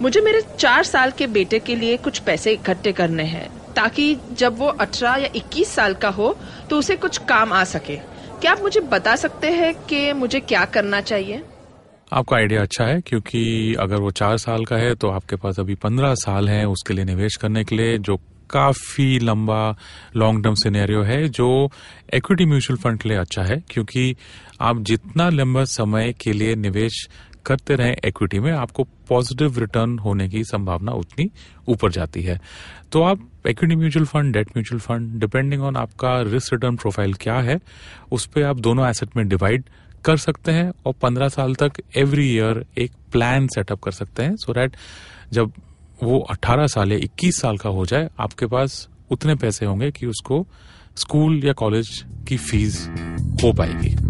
मुझे मेरे चार साल के बेटे के लिए कुछ पैसे इकट्ठे करने हैं, ताकि जब वो अठारह या इक्कीस साल का हो तो उसे कुछ काम आ सके। क्या आप मुझे बता सकते हैं कि मुझे क्या करना चाहिए? आपका आइडिया अच्छा है, क्योंकि अगर वो चार साल का है तो आपके पास अभी पंद्रह साल है उसके लिए निवेश करने के लिए, जो काफ़ी लंबा लॉन्ग टर्म सिनेरियो है, जो इक्विटी म्यूचुअल फंड के लिए अच्छा है, क्योंकि आप जितना लंबा समय के लिए निवेश करते रहें इक्विटी में, आपको पॉजिटिव रिटर्न होने की संभावना उतनी ऊपर जाती है। तो आप equity mutual fund debt mutual fund depending on आपका रिस्क रिटर्न प्रोफ़ाइल क्या है, उस पर आप दोनों एसेट में डिवाइड कर सकते हैं और पंद्रह साल तक एवरी ईयर एक प्लान सेटअप कर सकते हैं सो so दैट जब वो अट्ठारह साल या इक्कीस साल का हो जाए, आपके पास उतने पैसे होंगे कि उसको स्कूल या कॉलेज की फ़ीस हो पाएगी।